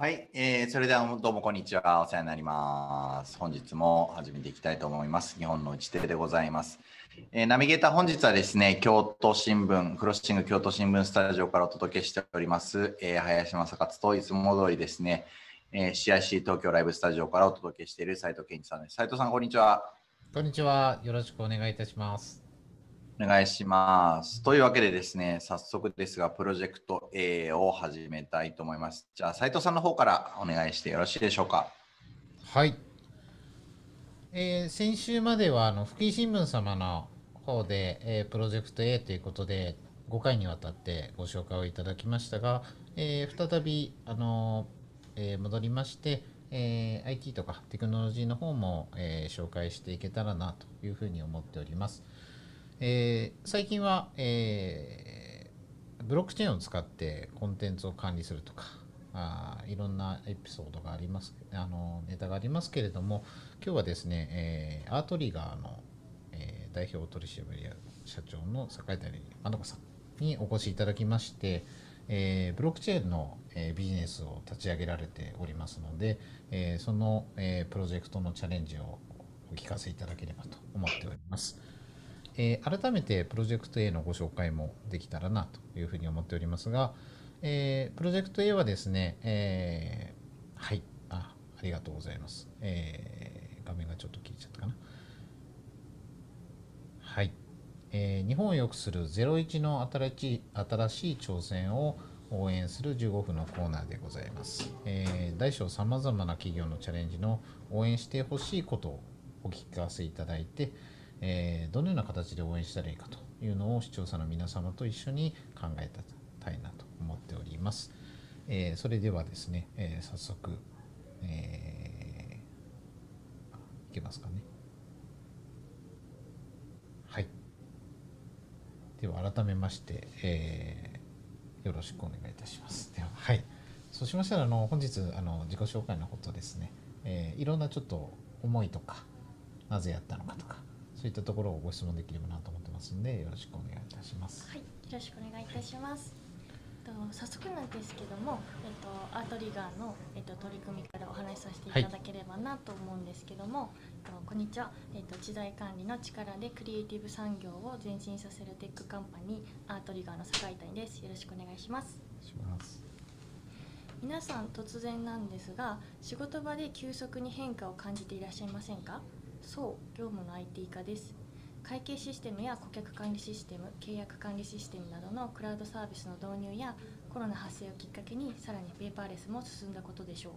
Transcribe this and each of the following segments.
はい、えー、それではどうもこんにちは。お世話になります。本日も始めていきたいと思います。日本の打ち手でございます。えー、ナビゲーター本日はですね、京都新聞、クロッシング京都新聞スタジオからお届けしております、えー、林正勝といつも通りですね、えー、CIC 東京ライブスタジオからお届けしている斉藤健一さんです。斉藤さん、こんにちは。こんにちは。よろしくお願いいたします。お願いします。というわけでですね、早速ですが、プロジェクト A を始めたいと思います。じゃあ、斉藤さんの方からお願いしてよろしいでしょうか。はい。えー、先週までは、あの、福井新聞様の方で、えー、プロジェクト A ということで、5回にわたってご紹介をいただきましたが、えー、再び、あのえ戻りまして、え IT とかテクノロジーの方も、え紹介していけたらなというふうに思っております。えー、最近は、えー、ブロックチェーンを使ってコンテンツを管理するとかあいろんなエピソードがありますあのネタがありますけれども今日はですね、えー、アートリガーの、えー、代表取締役社長の坂井谷まどかさんにお越しいただきまして、えー、ブロックチェーンの、えー、ビジネスを立ち上げられておりますので、えー、その、えー、プロジェクトのチャレンジをお聞かせいただければと思っております。えー、改めてプロジェクト A のご紹介もできたらなというふうに思っておりますが、えー、プロジェクト A はですね、えー、はいあ、ありがとうございます、え。画面がちょっと切れちゃったかな。はい。えー、日本を良くする01の新しい新しい挑戦を応援する15分のコーナーでございます。えー、大小さまざまな企業のチャレンジの応援してほしいことをお聞かせいただいて、えー、どのような形で応援したらいいかというのを視聴者の皆様と一緒に考えたいなと思っております。えー、それではですね、えー、早速、えー、いけますかね。はい。では改めまして、えー、よろしくお願いいたします。では、はい。そうしましたら、あの本日あの自己紹介のことですね、えー、いろんなちょっと思いとか、なぜやったのかとか、そういったところをご質問できればなと思ってますのでよろしくお願いいたします。はい、よろしくお願いいたします。と早速なんですけども、えっと、アートリガーの、えっと、取り組みからお話しさせていただければなと思うんですけども、はい、えっと、こんにちは、えっと、知財管理の力でクリエイティブ産業を前進させるテックカンパニーアートリガーの酒井谷です。よろしくお願いします。します。皆さん突然なんですが仕事場で急速に変化を感じていらっしゃいませんか？そう業務の IT 化です。会計システムや顧客管理システム契約管理システムなどのクラウドサービスの導入やコロナ発生をきっかけにさらにペーパーレスも進んだことでしょう。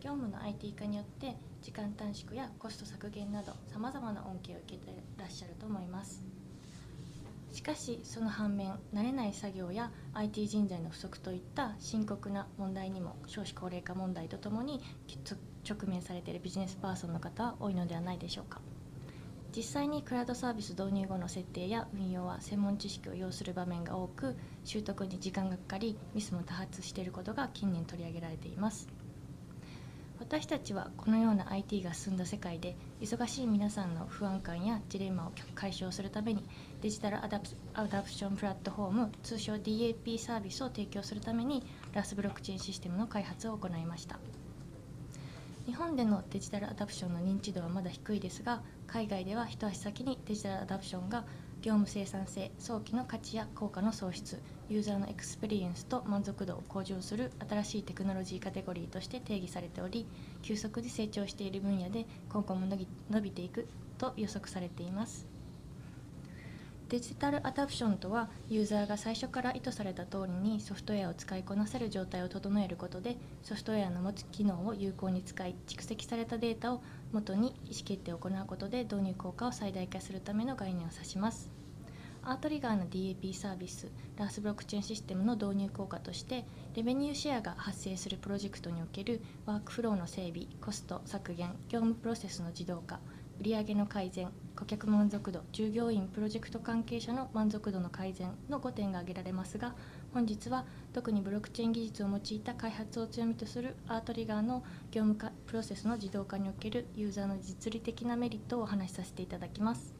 業務の IT 化によって時間短縮やコスト削減などさまざまな恩恵を受けてらっしゃると思います。しかしその反面慣れない作業や IT 人材の不足といった深刻な問題にも少子高齢化問題とともに直面されているビジネスパーソンの方は多いのではないでしょうか。実際にクラウドサービス導入後の設定や運用は専門知識を要する場面が多く習得に時間がかかりミスも多発していることが近年取り上げられています。私たちはこのような IT が進んだ世界で忙しい皆さんの不安感やジレンマを解消するためにデジタルアダプションプラットフォーム通称 DAP サービスを提供するためにラスブロックチェーンシステムの開発を行いました。日本での digital adoption の認知度はまだ低いですが海外では一足先に digital adoption が業務生産性早期の価値や効果の創出ユーザーのエクスペリエンスと満足度を向上する新しいテクノロジーカテゴリーとして定義されており急速に成長している分野で今後も伸びていくと予測されています。 digital adoption とはユーザーが最初から意図された通りにソフトウェアを使いこなせる状態を整えることでソフトウェアの持つ機能を有効に使い蓄積されたデータを元に意思決定を行うことで導入効果を最大化するための概念を指します。アートリガーの DAP サービスラースブロックチェーンシステムの導入効果としてレベニューシェアが発生するプロジェクトにおけるワークフローの整備コスト削減業務プロセスの自動化売上の改善顧客満足度従業員プロジェクト関係者の満足度の改善の5点が挙げられますが本日は特にブロックチェーン技術を用いた開発を強みとするアートリガーの業務化プロセスの自動化におけるユーザーの実利的なメリットをお話しさせていただきます。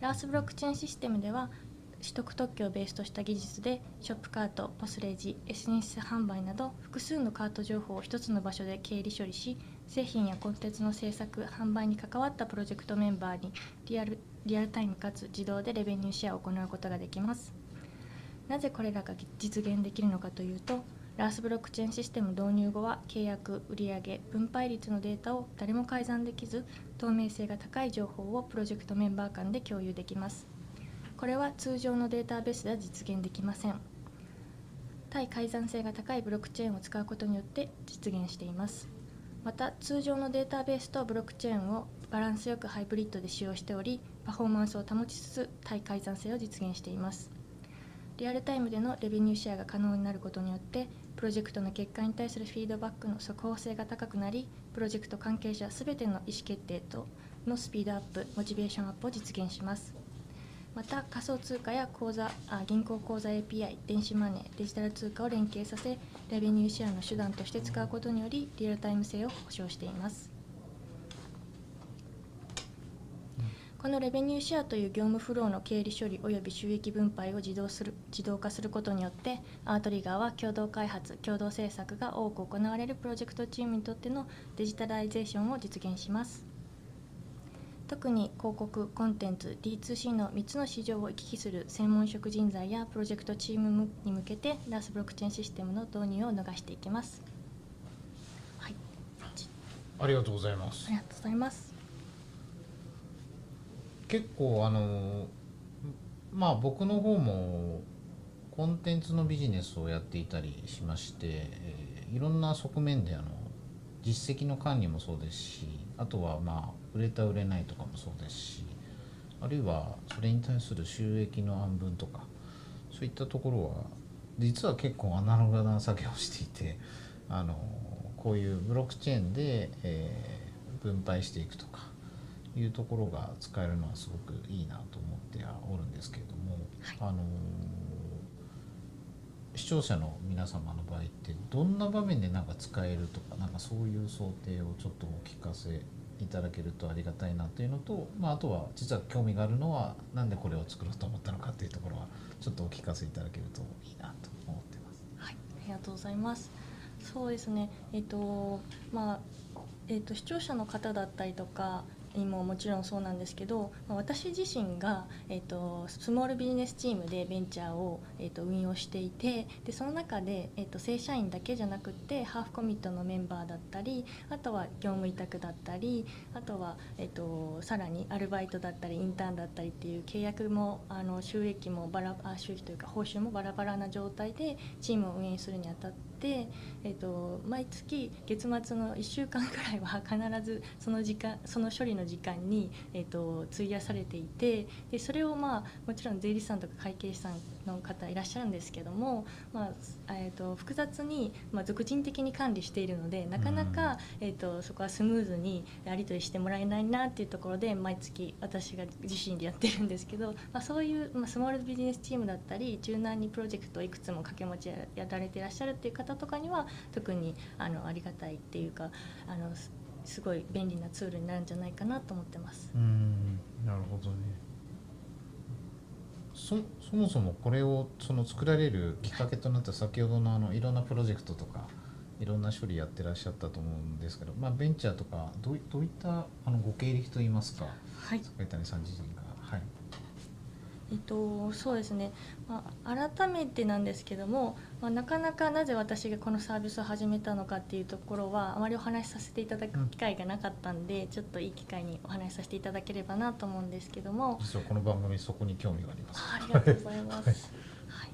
ラースブロックチェーンシステムでは取得特許をベースとした技術でショップカートポスレージエスニス販売など複数のカート情報を一つの場所で経理処理し製品やコンテンツの制作販売に関わったプロジェクトメンバーにリアルリアルタイムかつ自動でレベニューシェアを行うことができます。なぜこれらが実現できるのかというとラースブロックチェーンシステム導入後は契約売上分配率のデータを誰も改ざんできず透明性が高い情報をプロジェクトメンバー間で共有できます。これは通常のデータベースでは実現できません。対改ざん性が高いブロックチェーンを使うことによって実現しています。また通常のデータベースとブロックチェーンをバランスよくハイブリッドで使用しておりパフォーマンスを保ちつつ対改ざん性を実現しています。リアルタイムでのレベニューシェアが可能になることによってプロジェクトの結果に対するフィードバックの速報性が高くなりプロジェクト関係者全ての意思決定とのスピードアップモチベーションアップを実現します。また仮想通貨や口座あ銀行口座 API 電子マネーデジタル通貨を連携させレベニューシェアの手段として使うことによりリアルタイム性を保証しています。このレベニューシェアという業務フローの経理処理及び収益分配を自動する自動化することによってアートリガーは共同開発共同制作が多く行われるプロジェクトチームにとってのデジタライゼーションを実現します。特に広告コンテンツ D2C の3つの市場を行き来する専門職人材やプロジェクトチームに向けてラースブロックチェーンシステムの導入を促していきます。はい。ありがとうございます。ありがとうございます。結構あのまあ僕の方もコンテンツのビジネスをやっていたりしまして、えーいろんな側面であの実績の管理もそうですしあとはまあ売れた売れないとかもそうですしあるいはそれに対する収益の案分とかそういったところは実は結構アナログな作業をしていてあのこういうブロックチェーンで、えー分配していくとかいうところが使えるのはすごくいいなと思ってはおるんですけれども、あの視聴者の皆様の場合ってどんな場面でなんか使えるとかなんかそういう想定をちょっとお聞かせいただけるとありがたいなというのと、まあ、あとは実は興味があるのはなんでこれを作ろうと思ったのかっていうところはちょっとお聞かせいただけるといいなと思ってます。はい、ありがとうございます。そうですね。えっ、とまあえっ、と視聴者の方だったりとかにももちろんそうなんですけど、私自身が、えっとスモールビジネスチームでベンチャーを、えっと運用していてでその中で、えっと正社員だけじゃなくてハーフコミットのメンバーだったりあとは業務委託だったりあとは、えっとさらにアルバイトだったりインターンだったりっていう契約もあの収益もバラあ収益というか報酬もバラバラな状態でチームを運営するにあたって、えっと毎月月末の1週間くらいは 必ずその時間その処理の時間に、えっと費やされていてでそれをまあもちろん税理士さんとか会計士さんの方いらっしゃるんですけども、まあえっと複雑に、まあ、俗人的に管理しているのでなかなか、えっとそこはスムーズにやり取りしてもらえないなっていうところで毎月私が自身でやってるんですけど、まあ、そういう、まあ、スモールビジネスチームだったり柔軟にプロジェクトをいくつも掛け持ちややられていらっしゃるっていう方とかには特にあのありがたいっていうかあのすすごい便利なツールになるんじゃないかなと思ってます。うん。なるほどねそそもそもこれをその作られるきっかけとなった先ほどのあのいろんなプロジェクトとかいろんな処理やってらっしゃったと思うんですけど、まあ、ベンチャーとかどういどういったあのご経歴といいますかはい。坂谷さん自身が。はいえっと、そうですね、まあ、改めてなんですけども、まあ、なかなかなぜ私がこのサービスを始めたのかっていうところはあまりお話しさせていただく機会がなかったんで、ちょっといい機会にお話しさせていただければなと思うんですけども。実はこの番組そこに興味があります。あありがとうございます。はい、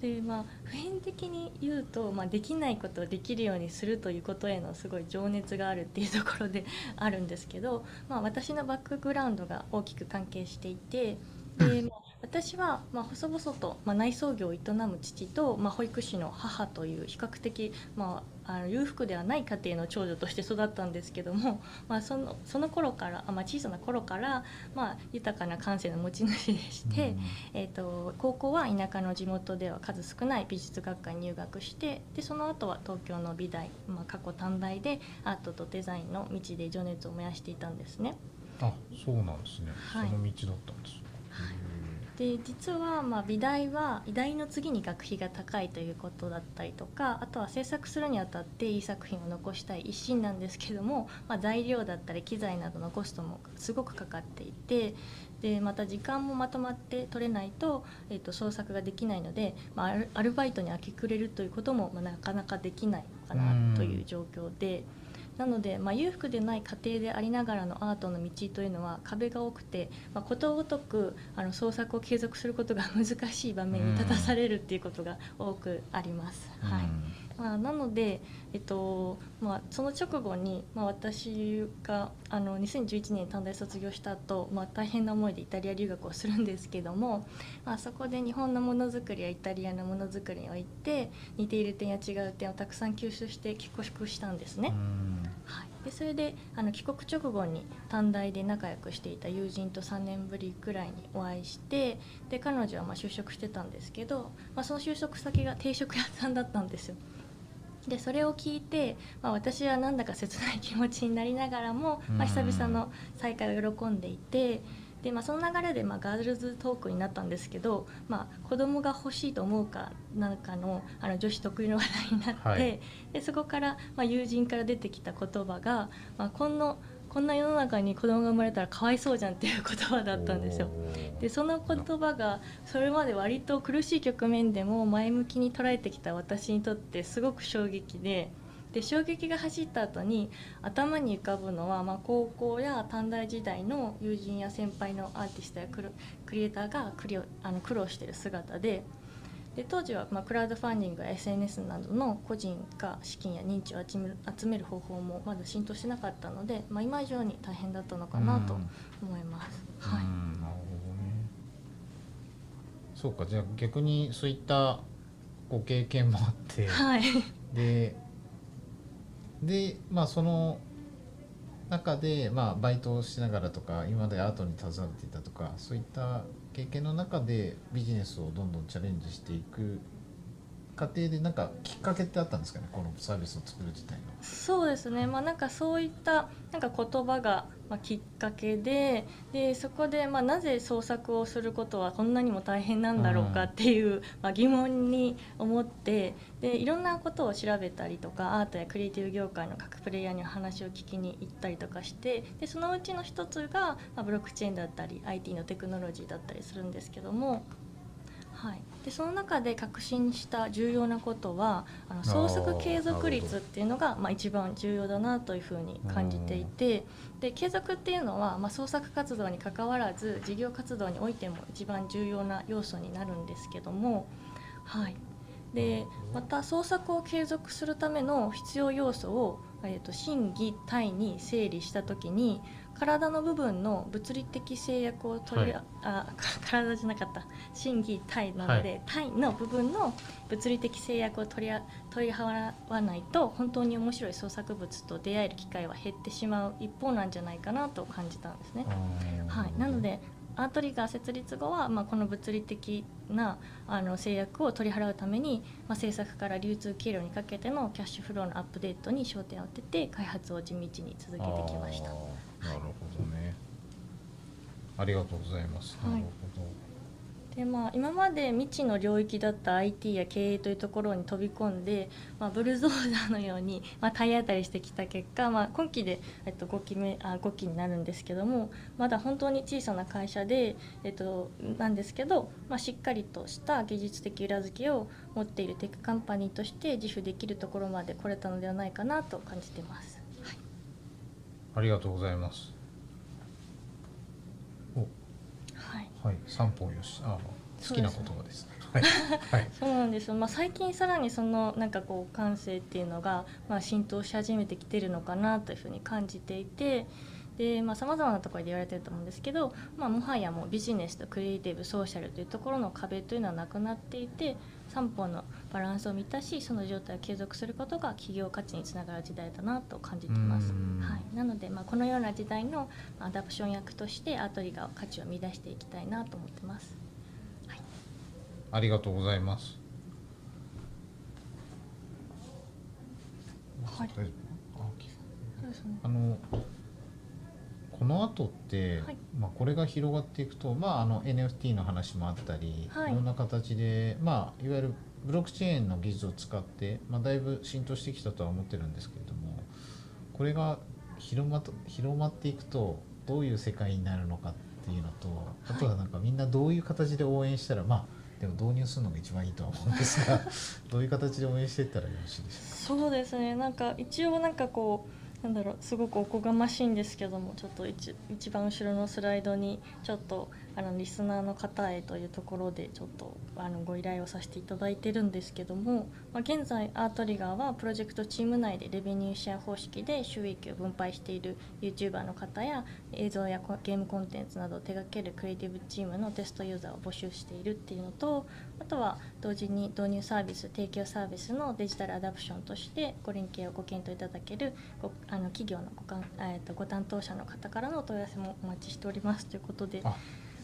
でまあ普遍的に言うと、まあ、できないことをできるようにするということへのすごい情熱があるっていうところで あるんですけど、まあ、私のバックグラウンドが大きく関係していてで、まあ、私は、まあ、細々と、まあ、内装業を営む父と、まあ、保育士の母という比較的、まあ、あの裕福ではない家庭の長女として育ったんですけども、まあ、そのその頃からあ、まあ、小さな頃から、まあ、豊かな感性の持ち主でして、えーと、高校は田舎の地元では数少ない美術学科に入学してでその後は東京の美大、まあ、過去短大でアートとデザインの道で情熱を燃やしていたんですね。あそうなんですね、はい、その道だったんですで実はまあ美大は美大の次に学費が高いということだったりとかあとは制作するにあたっていい作品を残したい一心なんですけども、まあ、材料だったり機材などのコストもすごくかかっていてでまた時間もまとまって取れないと,、えー、と創作ができないので、まあ、アルバイトに明け暮れるということも、まあ、なかなかできないかなという状況で。なので、まあ、裕福でない家庭でありながらのアートの道というのは壁が多くて、まあ、ことごとくあの創作を継続することが難しい場面に立たされるっていうことが多くあります。はいまあ、なので、えっとまあ、その直後に、まあ、私があの2011年短大卒業した後、まあ大変な思いでイタリア留学をするんですけども、まあ、そこで日本のものづくりやイタリアのものづくりにおいて似ている点や違う点をたくさん吸収して帰国したんですね。はい、でそれであの帰国直後に短大で仲良くしていた友人と3年ぶりくらいにお会いしてで彼女はまあ就職してたんですけど、まあ、その就職先が定食屋さんだったんですよ。でそれを聞いて、まあ、私はなんだか切ない気持ちになりながらも、まあ、久々の再会を喜んでいて。でまあ、その流れでまあガールズトークになったんですけど、まあ、子供が欲しいと思うかなんかのあの女子得意の話題になって、はい、でそこからまあ友人から出てきた言葉が、まあ、このこんな世の中に子供が生まれたらかわいそうじゃんっていう言葉だったんですよ。でその言葉がそれまで割と苦しい局面でも前向きに捉えてきた私にとってすごく衝撃で。で衝撃が走った後に頭に浮かぶのは、まあ、高校や短大時代の友人や先輩のアーティストやクリエイターがクリあの苦労している姿でで当時は、まあ、クラウドファンディングや SNS などの個人が資金や認知を集める集める方法もまだ浸透してなかったので、まあ、今以上に大変だったのかなと思います。はい、なるほどね。そうかじゃあ逆にそういったご経験もあって、はい、ででまあその中で、まあ、バイトをしながらとか今までアートに携わっていたとかそういった経験の中でビジネスをどんどんチャレンジしていく過程でなんかきっかけってあったんですかね？このサービスを作る自体の。そうですね、まあ、なんかそういったなんか言葉がまあ、きっかけででそこで、まあ、なぜ創作をすることはこんなにも大変なんだろうかっていう、まあ、疑問に思ってでいろんなことを調べたりとかアートやクリエイティブ業界の各プレイヤーに話を聞きに行ったりとかしてでそのうちの一つが、まあ、ブロックチェーンだったり IT のテクノロジーだったりするんですけども。はい、でその中で確信した重要なことはあの創作継続率っていうのがまあ、一番重要だなというふうに感じていてで継続っていうのは、まあ、創作活動にかかわらず事業活動においても一番重要な要素になるんですけども、はい、でまた創作を継続するための必要要素を、えーと、心技体に整理した時に体の部分の物理的制約を取り、はい、あ 体じゃなかった。心技体なので、はい、体の部分の物理的制約を取り取り払わないと本当に面白い創作物と出会える機会は減ってしまう一方なんじゃないかなと感じたんですね。はい、なのでアートリガー設立後は、まあ、この物理的なあの制約を取り払うために、まあ、制作から流通経路にかけてのキャッシュフローのアップデートに焦点を当てて開発を地道に続けてきました。なるほどね。ありがとうございます。なるほど。でまあ、今まで未知の領域だった IT や経営というところに飛び込んで、まあ、ブルゾーザーのように、まあ、体当たりしてきた結果、まあ、今期で、えっと、5, 期目あ5期になるんですけどもまだ本当に小さな会社で、えっと、なんですけど、まあ、しっかりとした技術的裏付けを持っているテックカンパニーとして自負できるところまで来れたのではないかなと感じてます。はい、ありがとうございます。はい、三方よし、あ好きな言葉です。はい、はい、そうなんですよ。まあ最近さらにそのなんかこう感性っていうのがまあ浸透し始めてきてるのかなというふうに感じていて。でさまざ、まなところで言われてると思うんですけど、まあ、もはやもうビジネスとクリエイティブソーシャルというところの壁というのはなくなっていて三方のバランスを満たしその状態を継続することが企業価値につながる時代だなと感じています、はい、なので、まあ、このような時代のアダプション役としてアートリガー価値を見出していきたいなと思ってます、はい、ありがとうございます。はい、あのこの後って、はい、まあ、これが広がっていくと、まあ、あの NFT の話もあったり、はい、いろんな形で、まあ、いわゆるブロックチェーンの技術を使って、まあ、だいぶ浸透してきたとは思ってるんですけれどもこれが広ま広まっていくとどういう世界になるのかっていうのとあとはなんかみんなどういう形で応援したら、まあでも導入するのが一番いいとは思うんですが どういう形で応援していったらよろしいでしょうか？そうですね。なんか一応なんかこうなんだろうすごくおこがましいんですけどもちょっと一一番後ろのスライドにちょっとあのリスナーの方へというところでちょっとあのご依頼をさせていただいてるんですけども、まあ、現在アートリガーはプロジェクトチーム内でレベニューシェア方式で収益を分配している YouTuber の方や映像やゲームコンテンツなどを手掛けるクリエイティブチームのテストユーザーを募集しているっていうのとあとは同時に導入サービス提供サービスのデジタルアダプションとしてご連携をご検討いただけるごあの企業のごかん、えー、とご担当者の方からのお問い合わせもお待ちしておりますということで。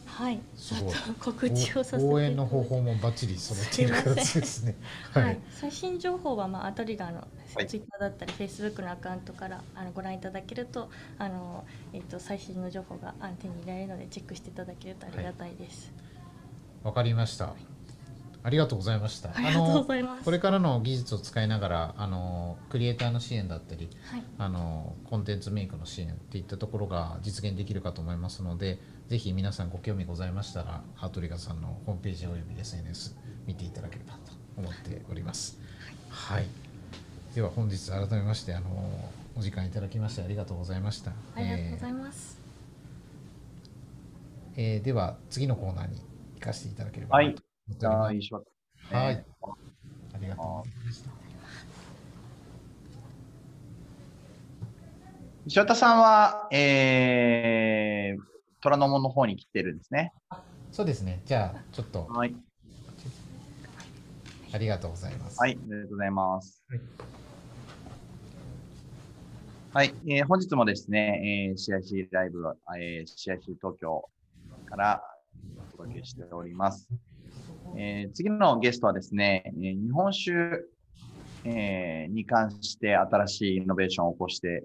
はい、ちょっと告知をさせて応援の方法もバッチリ揃っている形ですね。はい、はい、最新情報はまあアトリガーのツイッターだったり、フェイスブックのアカウントからあのご覧いただけるとあのえっ、と最新の情報が手に入れられるのでチェックしていただけるとありがたいです。わ、はい、かりました。ありがとうございました。ありがとうございます。これからの技術を使いながら、あのクリエイターの支援だったり、はい、あのコンテンツメイクの支援っていったところが実現できるかと思いますので、ぜひ皆さんご興味ございましたら、ハートリガさんのホームページおよび SNS 見ていただければと思っております。はい。では本日改めましてあのお時間いただきましてありがとうございました。ありがとうございます。えー、えー、では次のコーナーに行かせていただければ。はい。はい。ありがとうございました。石渡さんは、えー、虎ノ門の方に来てるんですね。そうですね。じゃあ、ちょっと。はい。ありがとうございます。はい、ありがとうございます。はい、はい、えー、本日もですね、えー、CIC ライブ、えー、CIC 東京からお届けしております。えー、次のゲストはですね、日本酒、えー、に関して新しいイノベーションを起こして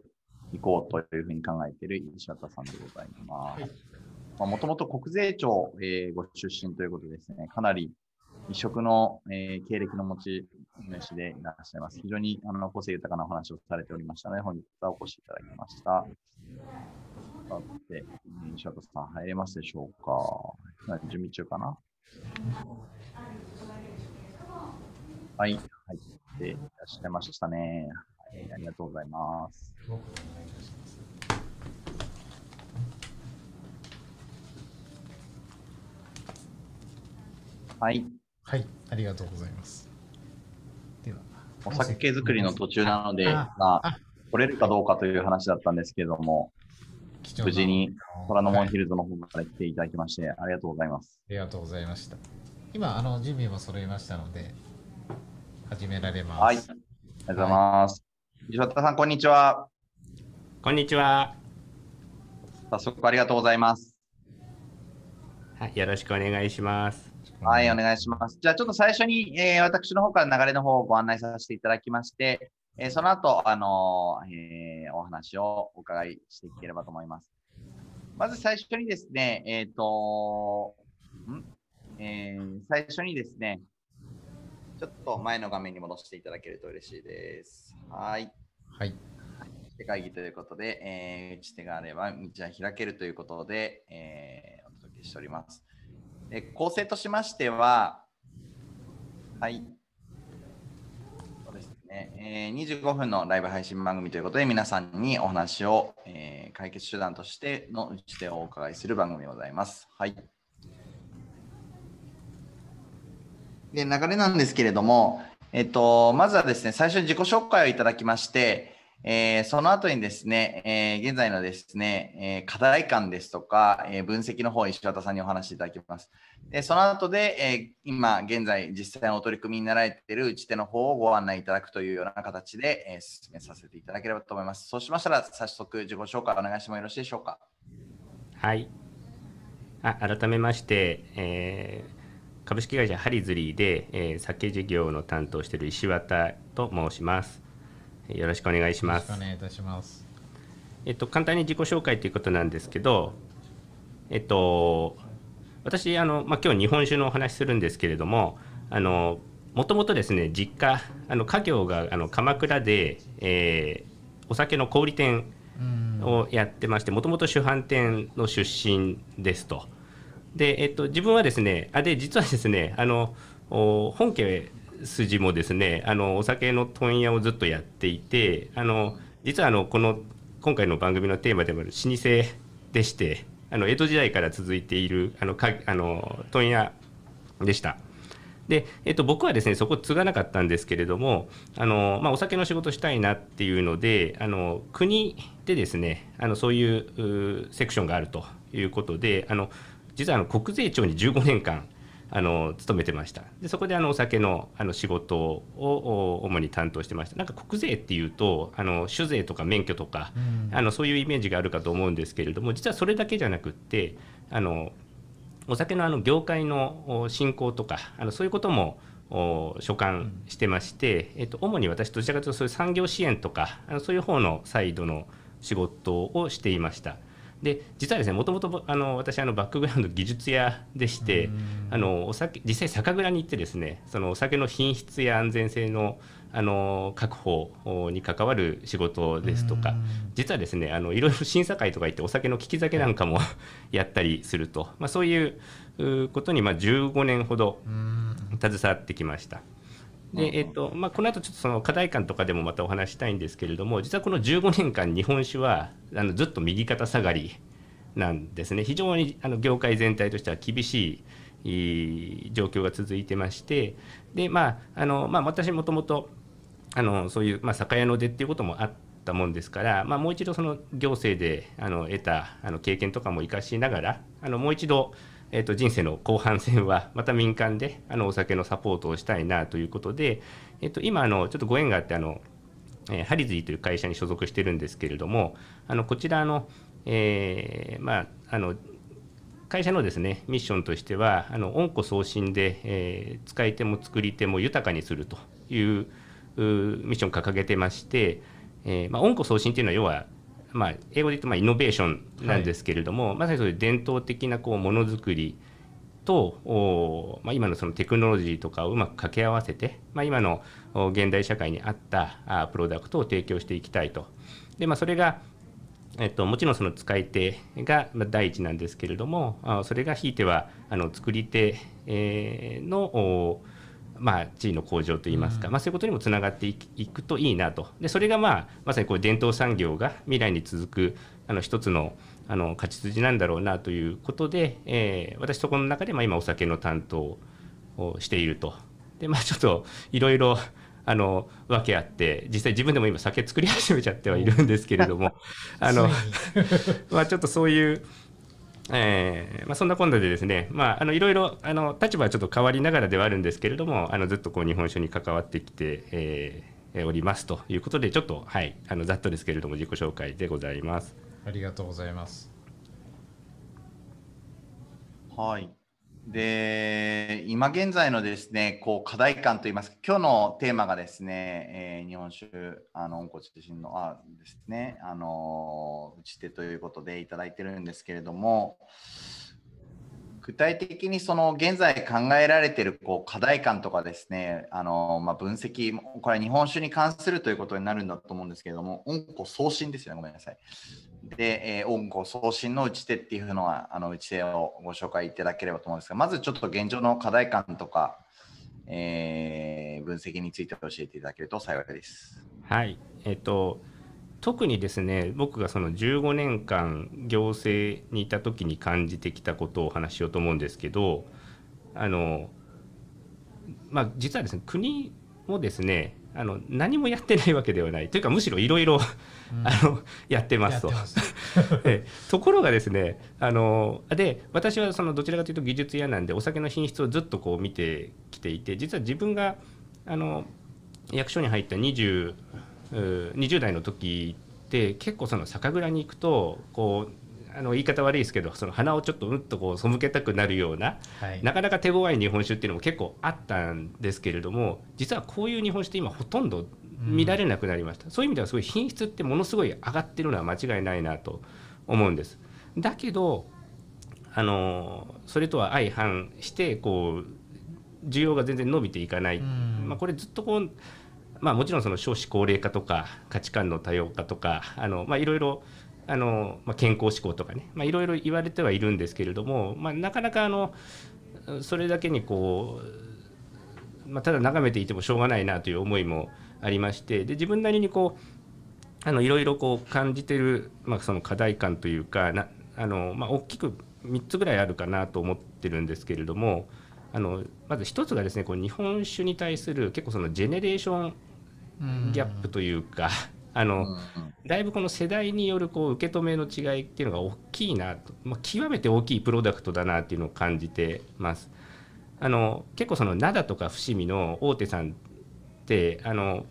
いこうというふうに考えている石渡さんでございます。もともと国税庁、えー、ご出身ということですね、かなり異色の、えー、経歴の持ち主でいらっしゃいます。非常にあの個性豊かなお話をされておりましたので、本日はお越しいただきました。さて、石渡さん入れますでしょうか準備中かなはい、入っていらっしゃいましたね。はい、ありがとうございます。はい。はい、ありがとうございます。では、お酒作りの途中なので、あまあ、取れるかどうかという話だったんですけれども、無事に虎ノ門ヒルズの方から来ていただきまして、ありがとうございます。ありがとうございました。今、あの準備も揃いましたので、始められます。はい。ありがとうございます。石渡さん、こんにちは。こんにちは。早速ありがとうございます。はい、よろしくお願いします。はい、お願いします。じゃあ、ちょっと最初に、えー、私の方から流れの方をご案内させていただきまして、えー、その後、あのえー、お話をお伺いしていければと思います。まず最初にですね、えっ、ー、と、ん？えー、最初にですね、ちょっと前の画面に戻していただけると嬉しいです。はい。はい。会議ということで、えー、打ち手があれば道は開けるということで、えー、お届けしております。え構成としましては、はい。そうですね、えー、25分のライブ配信番組ということで、皆さんにお話を、えー、解決手段としての打ち手をお伺いする番組でございます。はい。で、流れなんですけれども、えっと、まずはですね、最初に自己紹介をいただきまして、えー、その後にですね、えー、現在のですね、えー、課題感ですとか、え分析の方、石渡さんにお話しいただきます。でその後で、え今現在実際のお取り組みになられている打ち手の方をご案内いただくというような形で、え進めさせていただければと思います。そうしましたら、早速自己紹介お願いしてもよろしいでしょうか？はい。あ改めまして、え株式会社ハリズリーで、え酒事業の担当している石渡と申します。よろしくお願いします。お願いいたします。えっと簡単に自己紹介ということなんですけど、えっと私あのまあ今日日本酒のお話するんですけれども、あのもともとですね実家あの家業があの鎌倉で、えー、お酒の小売店をやってましてもともと主販店の出身ですと。で、えっと、自分はですねあで実はですねあの本家筋もですねあのお酒の問屋をずっとやっていてあの実はあのこの今回の番組のテーマでもある老舗でしてあの江戸時代から続いているあのかあの問屋でした。で、えっと、僕はですねそこ継がなかったんですけれどもあの、まあ、お酒の仕事したいなっていうのであの国でですねあのそういうセクションがあるということであの実はあの国税庁に15年間あの勤めてました。でそこであのお酒のあの仕事を主に担当してました。なんか国税っていうとあの酒税とか免許とか、うん、あのそういうイメージがあるかと思うんですけれども実はそれだけじゃなくってあのお酒のあの業界の振興とかあのそういうことも所管してまして、えっと、主に私どちらかというとそういう産業支援とかあのそういう方のサイドの仕事をしていました。で実はですねもともとあの私あのバックグラウンド技術屋でしてあのお酒実際酒蔵に行ってですねそのお酒の品質や安全性のあの確保に関わる仕事ですとか実はですねあのいろいろ審査会とか行ってお酒の利き酒なんかも やったりすると、まあ、そういうことにまあ15年ほど携わってきました。でえっとまあ、この後ちょっとその課題感とかでもまたお話したいんですけれども実はこの15年間日本酒はあのずっと右肩下がりなんですね。非常にあの業界全体としては厳しい状況が続いてましてで、まああのまあ、私もともとそういう、まあ、酒屋の出っていうこともあったもんですから、まあ、もう一度その行政であの得たあの経験とかも生かしながらあのもう一度えーと、人生の後半戦はまた民間であのお酒のサポートをしたいなということで、えーと、今あのちょっとご縁があってあの、えー、ハリズリという会社に所属してるんですけれどもあのこちらの,、えー、まあ、あの会社のですねミッションとしてはあの温故送信で、えー、使い手も作り手も豊かにするというミッションを掲げてまして、えーまあ、温故送信というのは要はまあ、英語で言うとまあイノベーションなんですけれども、はい、まさにそういう伝統的なこうものづくりとお、まあ、今のそのテクノロジーとかをうまく掛け合わせて、まあ、今の現代社会に合ったあプロダクトを提供していきたいと。でまあ、それがえっと、もちろんその使い手が第一なんですけれどもそれがひいてはあの作り手、えー、のまあ、地位の向上といいますか、うん、まあ、そういうことにもつながっていくといいなと。でそれが、まあ、まさにこう伝統産業が未来に続くあの一つのあの勝ち筋なんだろうなということで、えー、私そこの中で、まあ、今お酒の担当をしていると。で、まあ、ちょっといろいろあの訳あって実際自分でも今酒作り始めちゃってはいるんですけれども あのまあちょっとそういうえーまあ、そんなこんなでですね、まあ、あのいろいろあの立場はちょっと変わりながらではあるんですけれどもあのずっとこう日本酒に関わってきて、えー、おりますということでちょっと、はい、あのざっとですけれども自己紹介でございます。ありがとうございます。はいで今現在のですねこう課題感といいますか今日のテーマがですね、えー、日本酒あの温故知新のあですねあの打ち手ということでいただいてるんですけれども具体的にその現在考えられているこう課題感とかですねあの、まあ、分析これは日本酒に関するということになるんだと思うんですけれども温故送信ですよねごめんなさい。で、えー、温故送信の打ち手っていうのは、あの打ち手をご紹介いただければと思うんですが、まずちょっと現状の課題感とか、えー、分析について教えていただけると幸いです。はい、えっ、と特にですね僕がその15年間行政にいた時に感じてきたことをお話ししようと思うんですけどあのまあ実はですね国もですねあの何もやってないわけではない。というかむしろいろいろやってますと。えところがですねあので私はそのどちらかというと技術屋なんでお酒の品質をずっとこう見てきていて実は自分があの役所に入った 20, 20代の時って結構その酒蔵に行くとこうあの言い方悪いですけどその鼻をちょっとうんとこう背けたくなるような、はい、なかなか手強い日本酒っていうのも結構あったんですけれども実はこういう日本酒って今ほとんど見られなくなりました、うん、そういう意味ではすごい品質ってものすごい上がってるのは間違いないなと思うんです。だけどあのそれとは相反してこう需要が全然伸びていかない、うん、まあ、これずっとこうまあ、もちろんその少子高齢化とか価値観の多様化とかあの、まあ、いろいろあの、まあ、健康志向とかね、まあ、いろいろ言われてはいるんですけれども、まあ、なかなかあのそれだけにこう、まあ、ただ眺めていてもしょうがないなという思いもありましてで自分なりにこうあのいろいろこう感じてる、まあ、その課題感というかなあの、まあ、大きく3つぐらいあるかなと思ってるんですけれどもあのまず1つがですねこう日本酒に対する結構そのジェネレーションギャップというか、あの、うんうん、だいぶこの世代によるこう受け止めの違いっていうのが大きいなと、まあ、極めて大きいプロダクトだなっていうのを感じてます。あの結構その灘とか伏見の大手さんってあの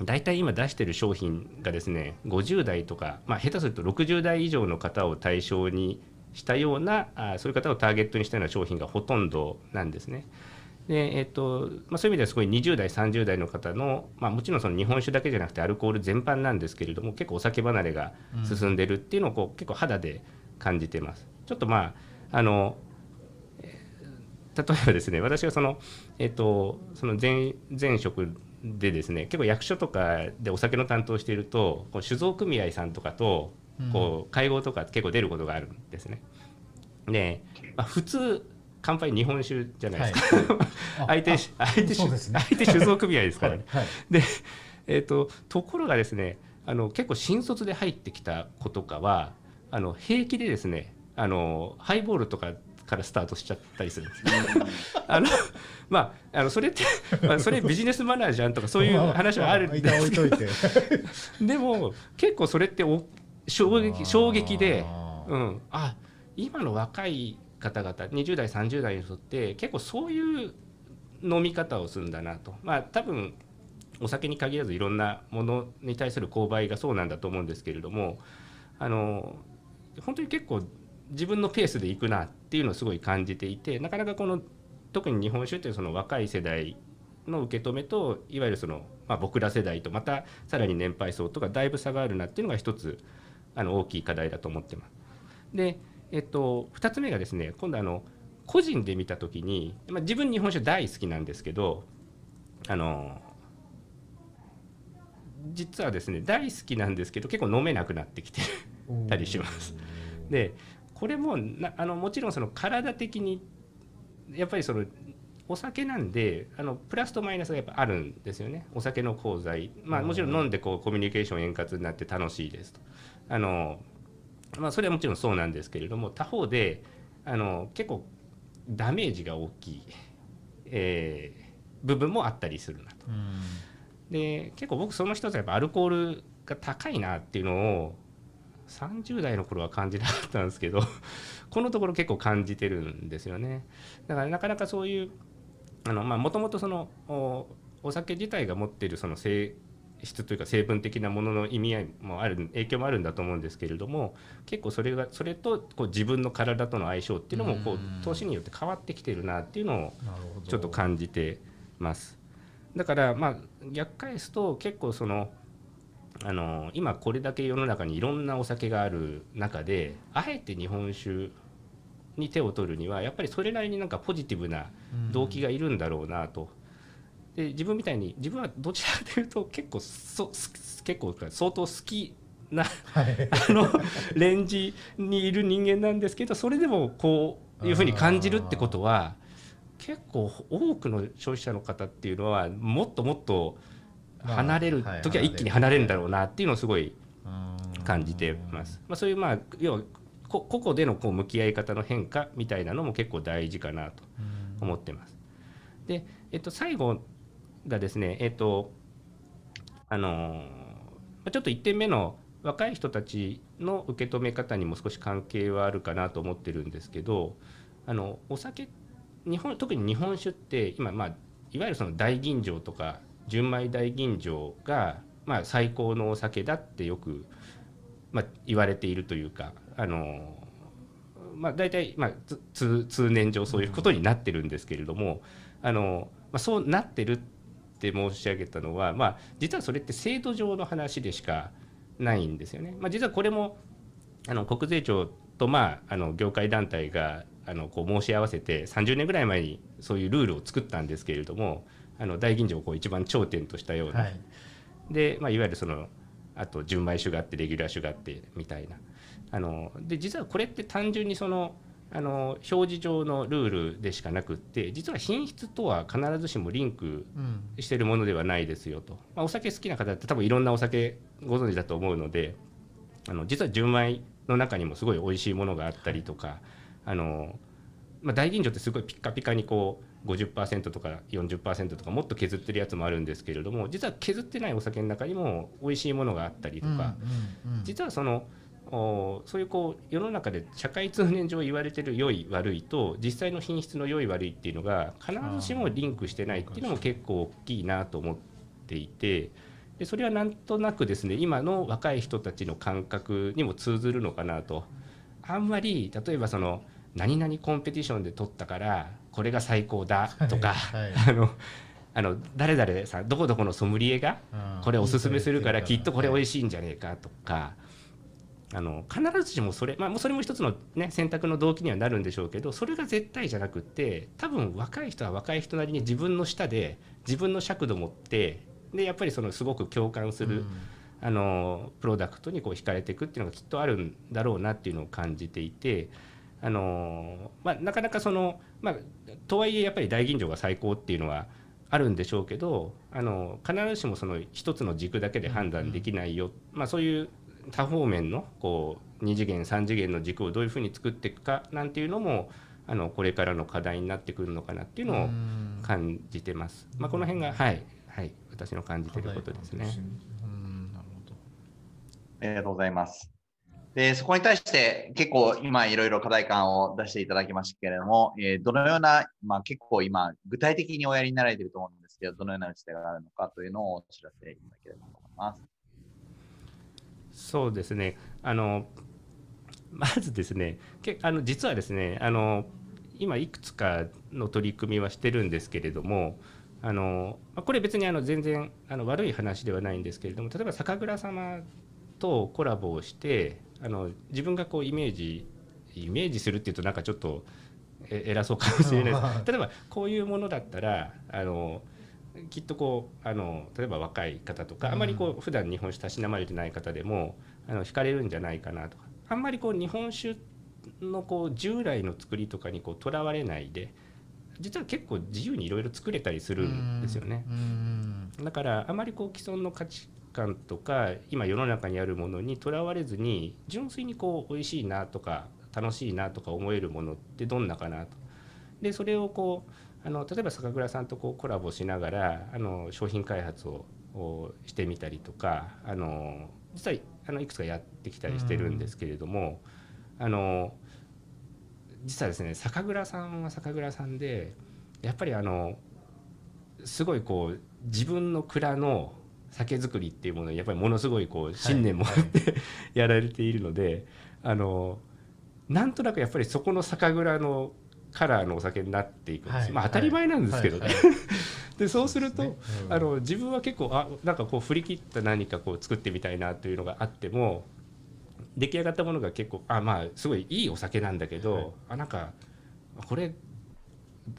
大体今出してる商品がですね50代とか、まあ、下手すると60代以上の方を対象にしたようなあそういう方をターゲットにしたような商品がほとんどなんですね。でえっとまあ、そういう意味ではすごい20代30代の方の、まあ、もちろんその日本酒だけじゃなくてアルコール全般なんですけれども結構お酒離れが進んでるっていうのをこう、結構肌で感じてます。ちょっとまああの例えばですね私がその,、えっと、その前前職でですね結構役所とかでお酒の担当しているとこう酒造組合さんとかとこう会合とか結構出ることがあるんですね。で、まあ、普通乾杯日本酒じゃないですか、はい、相手相手、ね、相手酒造組合ですからね。はいはい、で、えーと、ところがですねあの結構新卒で入ってきた子とかはあの平気でですねあのハイボールとかからスタートしちゃったりするんです、あのまああのそれって、まあ、それビジネスマナーじゃんとかそういう話はあるんですけど。でも結構それってお衝撃衝撃で、うん、あ今の若い方々20代30代にとって結構そういう飲み方をするんだなとまあ多分お酒に限らずいろんなものに対する購買がそうなんだと思うんですけれどもあの本当に結構自分のペースでいくなっていうのをすごい感じていてなかなかこの特に日本酒っていうその若い世代の受け止めといわゆるその、まあ、僕ら世代とまたさらに年配層とかだいぶ差があるなっていうのが一つあの大きい課題だと思ってます。でえっと、2つ目がですね今度あの個人で見た時に、まあ、自分日本酒大好きなんですけどあの実はですね大好きなんですけど結構飲めなくなってきてたりします。でこれもなあのもちろんその体的にやっぱりそのお酒なんであのプラスとマイナスがやっぱあるんですよね。お酒の功罪まあもちろん飲んでこうコミュニケーション円滑になって楽しいですと。あのまあ、それはもちろんそうなんですけれども他方であの結構ダメージが大きい、えー、部分もあったりするなと。で結構僕その一つはやっぱアルコールが高いなっていうのを30代の頃は感じなかったんですけど このところ結構感じてるんですよね。だからなかなかそういうもともとそのお酒自体が持っているその性質というか成分的なものの意味合いもある影響もあるんだと思うんですけれども結構それがそれとこう自分の体との相性っていうのもこう年によって変わってきてるなっていうのをちょっと感じてます。だからまあ逆返すと結構そのあの今これだけ世の中にいろんなお酒がある中であえて日本酒に手を取るにはやっぱりそれなりになんかポジティブな動機がいるんだろうなと。で自分みたいに自分はどちらかというと結構そ結構相当好きな、はい、あのレンジにいる人間なんですけどそれでもこういうふうに感じるってことは結構多くの消費者の方っていうのはもっともっと離れる時は一気に離れるんだろうなっていうのをすごい感じてます。まあ、そういうまあ要は個々でのこう向き合い方の変化みたいなのも結構大事かなと思ってます。で、えっと、最後がですね、えっとあのちょっと1点目の若い人たちの受け止め方にも少し関係はあるかなと思ってるんですけどあのお酒日本特に日本酒って今、まあ、いわゆるその大吟醸とか純米大吟醸が、まあ、最高のお酒だってよく、まあ、言われているというかあの、まあ、大体、まあ、通通年上そういうことになってるんですけれどもあの、まあ、そうなってるって申し上げたのは、まあ、実はそれって制度上の話でしかないんですよね。まあ、実はこれもあの国税庁と、まあ、あの業界団体があのこう申し合わせて30年ぐらい前にそういうルールを作ったんですけれどもあの大吟醸をこう一番頂点としたような、はい、で、まあ、いわゆるそのあと純米酒があってレギュラー酒があってみたいな。あので実はこれって単純にそのあの表示上のルールでしかなくって実は品質とは必ずしもリンクしてるものではないですよと、まあ、お酒好きな方って多分いろんなお酒ご存知だと思うのであの実は純米の中にもすごい美味しいものがあったりとかあの、まあ、大吟醸ってすごいピッカピカにこう50%とか40%とかもっと削ってるやつもあるんですけれども実は削ってないお酒の中にも美味しいものがあったりとか、実はそのそういうこう世の中で社会通念上言われてる良い悪いと実際の品質の良い悪いっていうのが必ずしもリンクしてないっていうのも結構大きいなと思っていてでそれはなんとなくですね今の若い人たちの感覚にも通ずるのかなとあんまり例えばその何々コンペティションで取ったからこれが最高だとか、はいはい、あのあの誰々さんどこどこのソムリエがこれおすすめするからきっとこれ美味しいんじゃねえかとか。あの必ずしもそれ、まあ、それも一つの、ね、選択の動機にはなるんでしょうけどそれが絶対じゃなくって多分若い人は若い人なりに自分の舌で自分の尺度を持ってでやっぱりそのすごく共感する、うん、あのプロダクトにこう惹かれていくっていうのがきっとあるんだろうなっていうのを感じていて。あのまあ、なかなかその、まあ、とはいえやっぱり大吟醸が最高っていうのはあるんでしょうけどあの必ずしもその一つの軸だけで判断できないよ、まあ、そういう多方面のこう2次元3次元の軸をどういうふうに作っていくかなんていうのもあのこれからの課題になってくるのかなっていうのを感じてます。まあ、この辺がはいはい私の感じていることですね。ありがとうございます。で、そこに対して結構今いろいろ課題感を出していただきましたけれども、えー、どのような、まあ結構今具体的におやりになられていると思うんですけど、どのような打ち手があるのかというのをお知らせいただければと思います。そうですね。あのまずですねけあの実はですねあの今いくつかの取り組みはしてるんですけれどもあのこれ別にあの全然あの悪い話ではないんですけれども例えば酒蔵様とコラボをしてあの自分がこうイメージイメージするっていうとなんかちょっと偉そうかもしれないです。例えばこういうものだったらあのきっとこうあの例えば若い方とかあん。まりこう普段日本酒たしなまれてない方でもあの惹かれるんじゃないかなとか。あんまりこう日本酒のこう従来の作りとかにとらわれないで実は結構自由にいろいろ作れたりするんですよね。だからあまりこう既存の価値観とか今世の中にあるものにとらわれずに純粋にこう美味しいなとか楽しいなとか思えるものってどんなかなと。でそれをこうあの例えば酒蔵さんとこうコラボしながらあの商品開発をしてみたりとかあの実はあのいくつかやってきたりしてるんですけれども、あの実はですね酒蔵さんは酒蔵さんでやっぱりあのすごいこう自分の蔵の酒造りっていうものにやっぱりものすごいこう信念もあって、はい、やられているのであのなんとなくやっぱりそこの酒蔵のカラーのお酒になっていくんです、はい、まあ当たり前なんですけどね。でそうすると、ね。うん、あの自分は結構あなんかこう振り切った何かこう作ってみたいなというのがあっても出来上がったものが結構あまあすごいいいお酒なんだけど、はい、あなんかこれ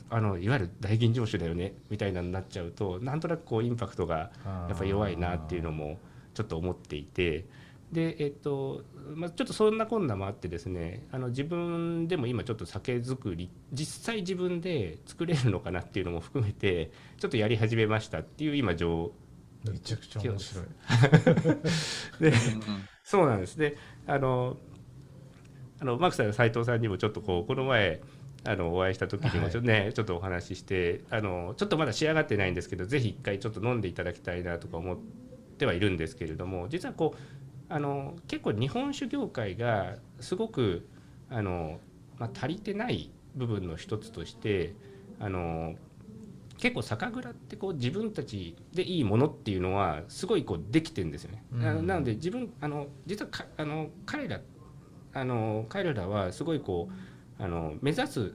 あのいわゆる大吟醸酒だよねみたいなになっちゃうとなんとなくこうインパクトがやっぱ弱いなっていうのもちょっと思っていて。でえっとまあ、ちょっとそんなこんなもあってですねあの自分でも今ちょっと酒造り実際自分で作れるのかなっていうのも含めてちょっとやり始めましたっていう今状めちゃくちゃ面白い。でそうなんです。であのあのマークさん斎藤さんにもちょっとこうこの前あのお会いした時にもちょっとね、はい、ちょっとお話ししてあのちょっとまだ仕上がってないんですけどぜひ一回ちょっと飲んでいただきたいなとか思ってはいるんですけれども実はこうあの結構日本酒業界がすごくあの、まあ、足りてない部分の一つとしてあの結構酒蔵ってこう自分たちでいいものっていうのはすごいこうできてるんですよね。うんななので自分あの実はかあの彼らあの彼らはすごいこうあの目指す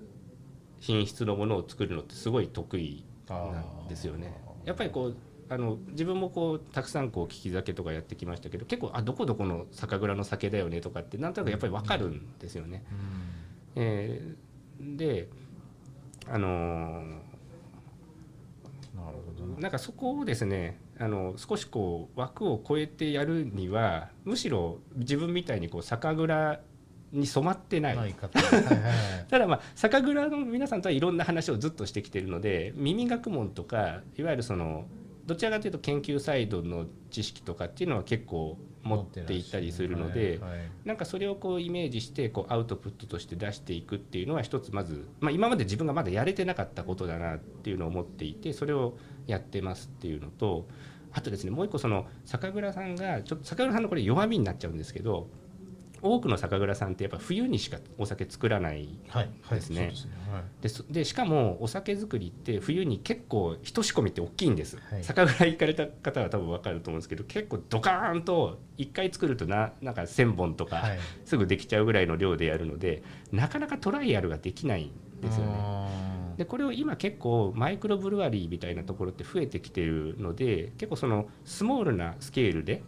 品質のものを作るのってすごい得意なんですよね。やっぱりこうあの自分もこうたくさんこう聞き酒とかやってきましたけど結構あどこどこの酒蔵の酒だよねとかってなんとなくやっぱり分かるんですよね。えーであのーなるほどね。なんかそこをですねあの少しこう枠を超えてやるにはむしろ自分みたいにこう酒蔵に染まってない。ただまあ酒蔵の皆さんとはいろんな話をずっとしてきてるので耳学問とかいわゆるそのどちらかというと研究サイドの知識とかっていうのは結構持っていたりするのではいはい。なんかそれをこうイメージしてこうアウトプットとして出していくっていうのは一つまず、まあ、今まで自分がまだやれてなかったことだなっていうのを思っていてそれをやってますっていうのとあとですねもう一個その酒蔵さんがちょっと酒蔵さんのこれ弱みになっちゃうんですけど多くの酒蔵さんってやっぱ冬にしかお酒作らないですね。でしかもお酒作りって冬に結構一仕込みって大きいんです、はい。酒蔵行かれた方は多分分かると思うんですけど結構ドカーンと1回作るとななんか1,000本とかはい。すぐできちゃうぐらいの量でやるのでなかなかトライアルができないんですよね。でこれを今結構マイクロブルワリーみたいなところって増えてきてるので結構そのスモールなスケールで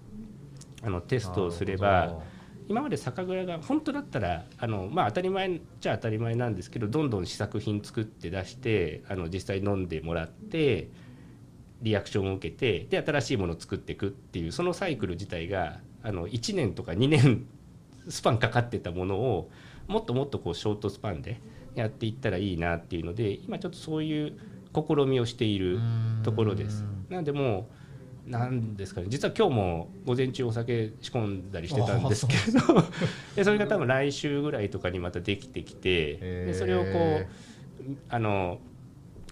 あのテストをすれなば今まで酒蔵が本当だったらあの、まあ、当たり前っちゃ当たり前なんですけどどんどん試作品作って出してあの実際飲んでもらってリアクションを受けてで新しいものを作っていくっていうそのサイクル自体があの1年とか2年 スパンかかってたものをもっともっとこうショートスパンでやっていったらいいなっていうので今ちょっとそういう試みをしているところです。なんでもうなんですかね。実は今日も午前中お酒仕込んだりしてたんですけど。で それが多分来週ぐらいとかにまたできてきて。でそれをこへうあの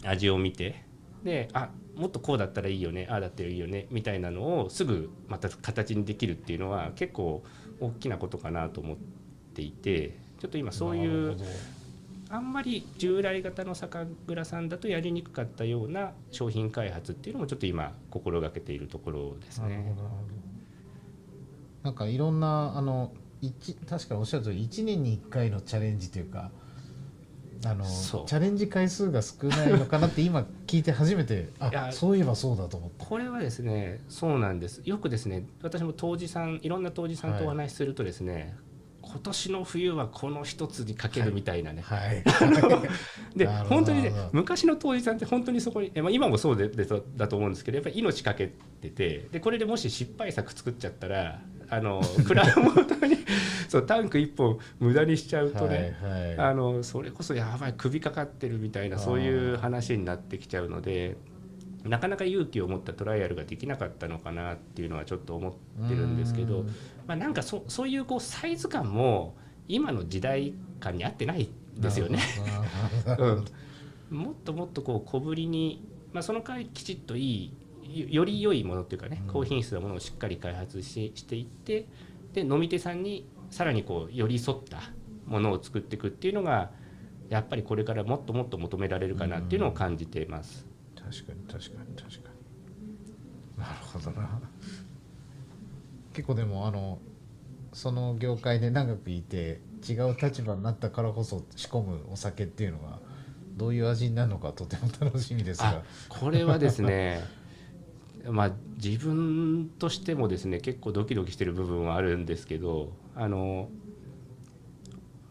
味を見て。であもっとこうだったらいいよね。ああだったらいいよね。みたいなのをすぐまた形にできるっていうのは結構大きなことかなと思っていて。ちょっと今そういうあんまり従来型の酒蔵さんだとやりにくかったような商品開発っていうのもちょっと今心がけているところですね。なんかいろんなあの一確かにおっしゃる通り1年に1回のチャレンジというかあのチャレンジ回数が少ないのかなって今聞いて初めて あそういえばそうだと思ってこれはですねそうなんです。よくですね私も杜氏さんいろんな杜氏さんとお話しするとですね、今年の冬はこの一つにかけるみたいなね、はい。でなるほど。本当にね昔の杜氏さんって本当にそこに、えまあ、今もそうででだと思うんですけどやっぱり命かけててでこれでもし失敗作作っちゃったらあの 蔵元にそうタンク1本無駄にしちゃうとね、はいはい。あのそれこそやばい首かかってるみたいなそういう話になってきちゃうのでなかなか勇気を持ったトライアルができなかったのかなっていうのはちょっと思ってるんですけどうんまあ、なんかそそういうこうサイズ感も今の時代感に合ってないですよね。うん、もっともっとこう小ぶりに、まあ、その代わりきちっといいよより良いものっていうかねうん高品質なものをしっかり開発ししていってで飲み手さんにさらにこう寄り添ったものを作っていくっていうのがやっぱりこれからもっともっと求められるかなっていうのを感じています。確かに確かに確かに。なるほどな。結構でもあのその業界で長くいて違う立場になったからこそ仕込むお酒っていうのがどういう味になるのかとても楽しみですあがこれはですね まあ自分としてもですね結構ドキドキしてる部分はあるんですけどあの,、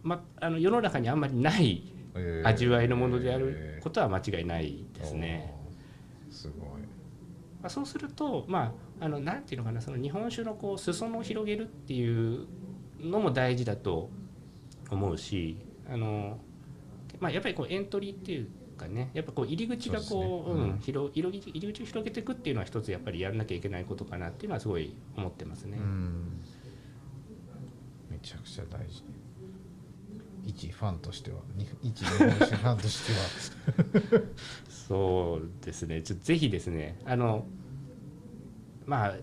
ま、あの世の中にあんまりないえー。味わいのものであることは間違いないですね。おーすごい。まあ、そうするとまああのなんていうのかなその日本酒のこう裾野を広げるっていうのも大事だと思うしあの、まあ、やっぱりこうエントリーっていうかねやっぱこう入り口がこうですね。うんうん。広入り口入り口を広げていくっていうのは一つやっぱりやらなきゃいけないことかなっていうのはすごい思ってますね。うん。めちゃくちゃ大事一ファンとしては一日本酒ファンとしては。そうですね。ちょぜひですね。あのまあ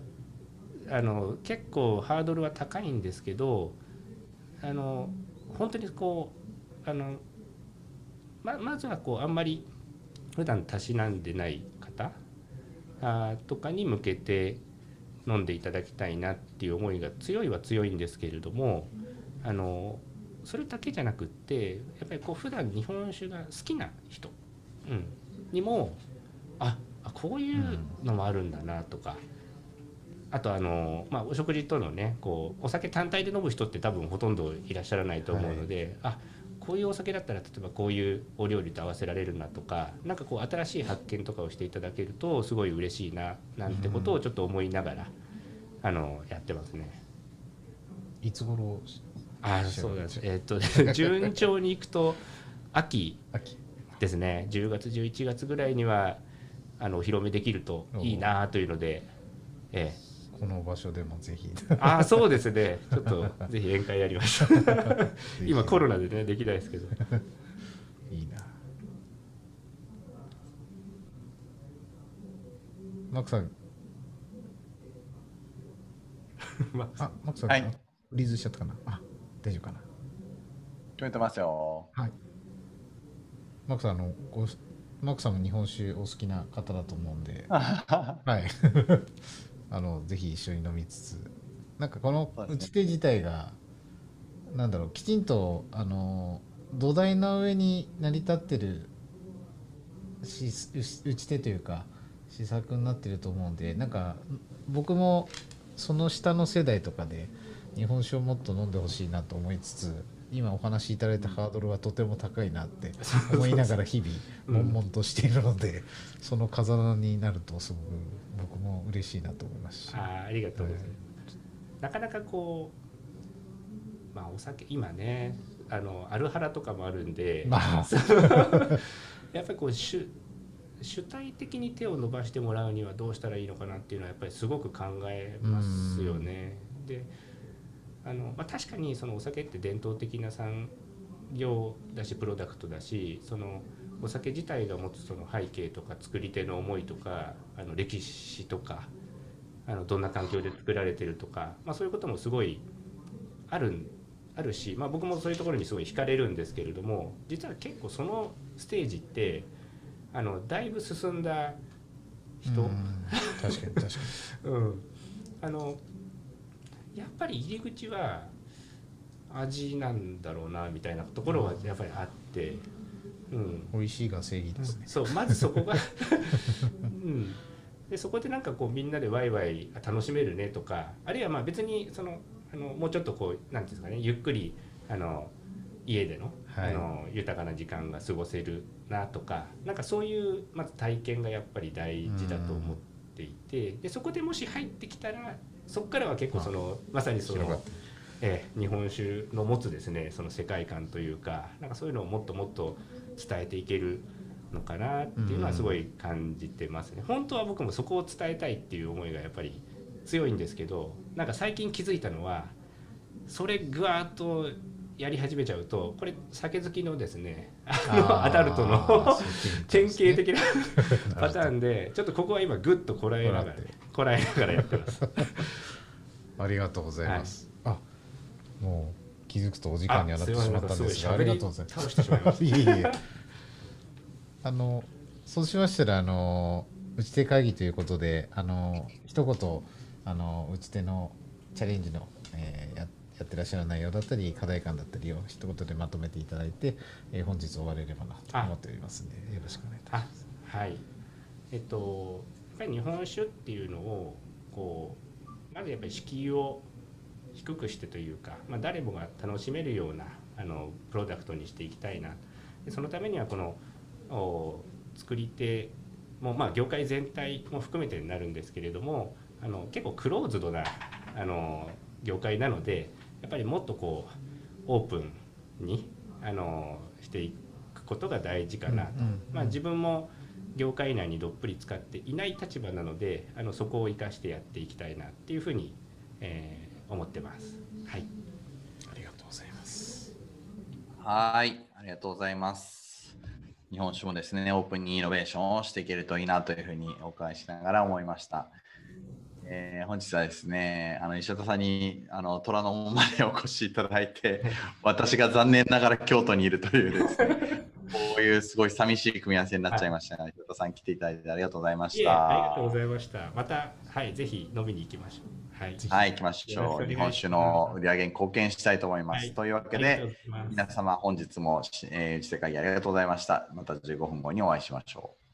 あの結構ハードルは高いんですけどあの本当にこうあのままずはこうあんまり普段たしなんでない方あとかに向けて飲んでいただきたいなっていう思いが強いは強いんですけれどもあのそれだけじゃなくってやっぱりこう普段日本酒が好きな人、うん、にもああこういうのもあるんだなとか。あとあの、まあ、お食事とのねこうお酒単体で飲む人って多分ほとんどいらっしゃらないと思うので、はい、あこういうお酒だったら例えばこういうお料理と合わせられるなとか何かこう新しい発見とかをしていただけるとすごい嬉しいななんてことをちょっと思いながら、あのやってますね。いつ頃あそう。ですえー、っと 順調にいくと秋。ですね。10月11月ぐらいにはあのお披露目できるといいなというので、ええ、この場所でもぜひ。あそうですね。ちょっとぜひ宴会やりましょう。今コロナでねできないですけど。いいな。マッ クさん。あマックさん、はい、フリーズしちゃったかな。あ大丈夫かな？聞こえてますよ。はい。マックさんあのごマックさんも日本酒お好きな方だと思うんで。はい。あのぜひ一緒に飲みつつ。なんかこの打ち手自体が、なんだろうきちんとあの土台の上に成り立ってるし打ち手というか試作になってると思うんでなんか僕もその下の世代とかで日本酒をもっと飲んでほしいなと思いつつ今お話しいただいたハードルはとても高いなって 思いながら日々悶々としているので、その風穴になるとすごく僕も嬉しいなと思いますし。あありがとうございます、なかなかこうまあお酒今ねあのアルハラとかもあるんで、まあ、やっぱりこう主主体的に手を伸ばしてもらうにはどうしたらいいのかなっていうのはやっぱりすごく考えますよね。であの、まあ、確かにそのお酒って伝統的な産業だしプロダクトだしそのお酒自体が持つその背景とか作り手の思いとかあの歴史とかあのどんな環境で作られてるとか、まあ、そういうこともすごいあるあるし、まあ、僕もそういうところにすごい惹かれるんですけれども実は結構そのステージってあのだいぶ進んだ人。確かに確かに、うん、あのやっぱり入り口は味なんだろうなみたいなところはやっぱりあって、うん、美味しいが正義ですね。そうまずそこが、うん、でそこでなんかこうみんなでワイワイ楽しめるねとかあるいはまあ別にそのあのもうちょっとこうなんていうんですかねゆっくりあの家でのはい、あの豊かな時間が過ごせるなとかなんかそういうまず体験がやっぱり大事だと思っていてでそこでもし入ってきたらそこからは結構そのまさにその、えー、日本酒の持つですねその世界観というかなんかそういうのをもっともっと伝えていけるのかなっていうのはすごい感じてますね。本当は僕もそこを伝えたいっていう思いがやっぱり強いんですけどなんか最近気づいたのはそれぐわっとやり始めちゃうとこれ酒好きのですねあのアダルトの典型的な パターンでちょっとここは今グッとこらえながらこらえながらやってます。ありがとうございます、はい、あもう気づくとお時間にはなってしまったんですがありがとうございます。いえいえ。あのそうしましたらあの打ち手会議ということであの一言あの打ち手のチャレンジの、えー、やってやってらっしゃる内容だったり課題感だったりを一言でまとめていただいて、えー、本日終われればなと思っておりますのでよろしくお願いいたします。はい。えっと、やっぱり日本酒っていうのをこうまずやっぱり敷居を低くしてというか、まあ、誰もが楽しめるようなあのプロダクトにしていきたいな。でそのためにはこのお作り手もまあ業界全体も含めてになるんですけれどもあの結構クローズドなあの業界なのでやっぱりもっとこうオープンにあのしていくことが大事かなと、まあ、自分も業界内にどっぷり使っていない立場なのであのそこを生かしてやっていきたいなっていうふうに、えー、思ってます。はい、ありがとうございます。はい、ありがとうございます。日本酒もですね、オープンにイノベーションをしていけるといいなというふうにお伺いしながら思いました。えー本日はですね、あの石田さんにあの虎ノ門までお越しいただいて、私が残念ながら京都にいるというですね、こういうすごい寂しい組み合わせになっちゃいましたが、石田さん来ていただいてありがとうございましいえ、ありがた。とうございました。また、はい、ぜひ飲みに行きましょう。はい。はい、行きましょう。日本酒の売り上げに貢献したいと思います。はいというわけで、皆様本日も、えー、内世界ありがとうございました。また15分後にお会いしましょう。